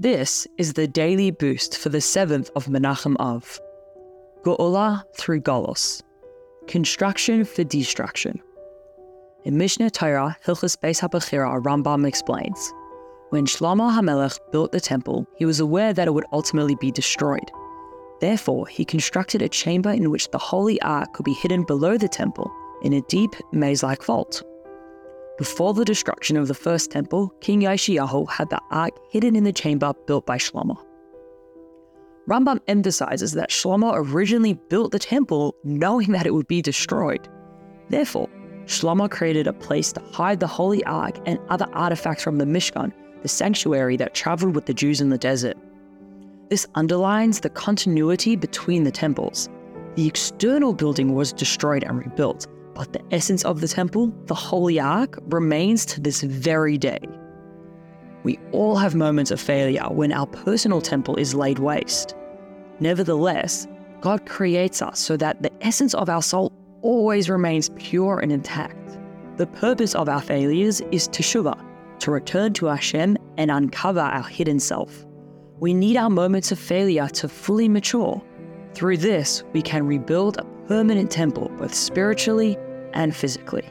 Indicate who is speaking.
Speaker 1: This is the daily boost for the 7th of Menachem Av. Geulah through Golus. Construction for destruction. In Mishneh Torah, Hilchas Beis HaBechira, Rambam explains, When Shlomo HaMelech built the temple, he was aware that it would ultimately be destroyed. Therefore, he constructed a chamber in which the Holy Ark could be hidden below the temple in a deep maze-like vault. Before the destruction of the first temple, King Yoshiyahu had the ark hidden in the chamber built by Shlomo. Rambam emphasizes that Shlomo originally built the temple knowing that it would be destroyed. Therefore, Shlomo created a place to hide the holy ark and other artifacts from the Mishkan, the sanctuary that traveled with the Jews in the desert. This underlines the continuity between the temples. The external building was destroyed and rebuilt, but the essence of the temple, the Holy Ark, remains to this very day. We all have moments of failure when our personal temple is laid waste. Nevertheless, God creates us so that the essence of our soul always remains pure and intact. The purpose of our failures is teshuvah, to return to Hashem and uncover our hidden self. We need our moments of failure to fully mature. Through this, we can rebuild a permanent temple both spiritually and physically.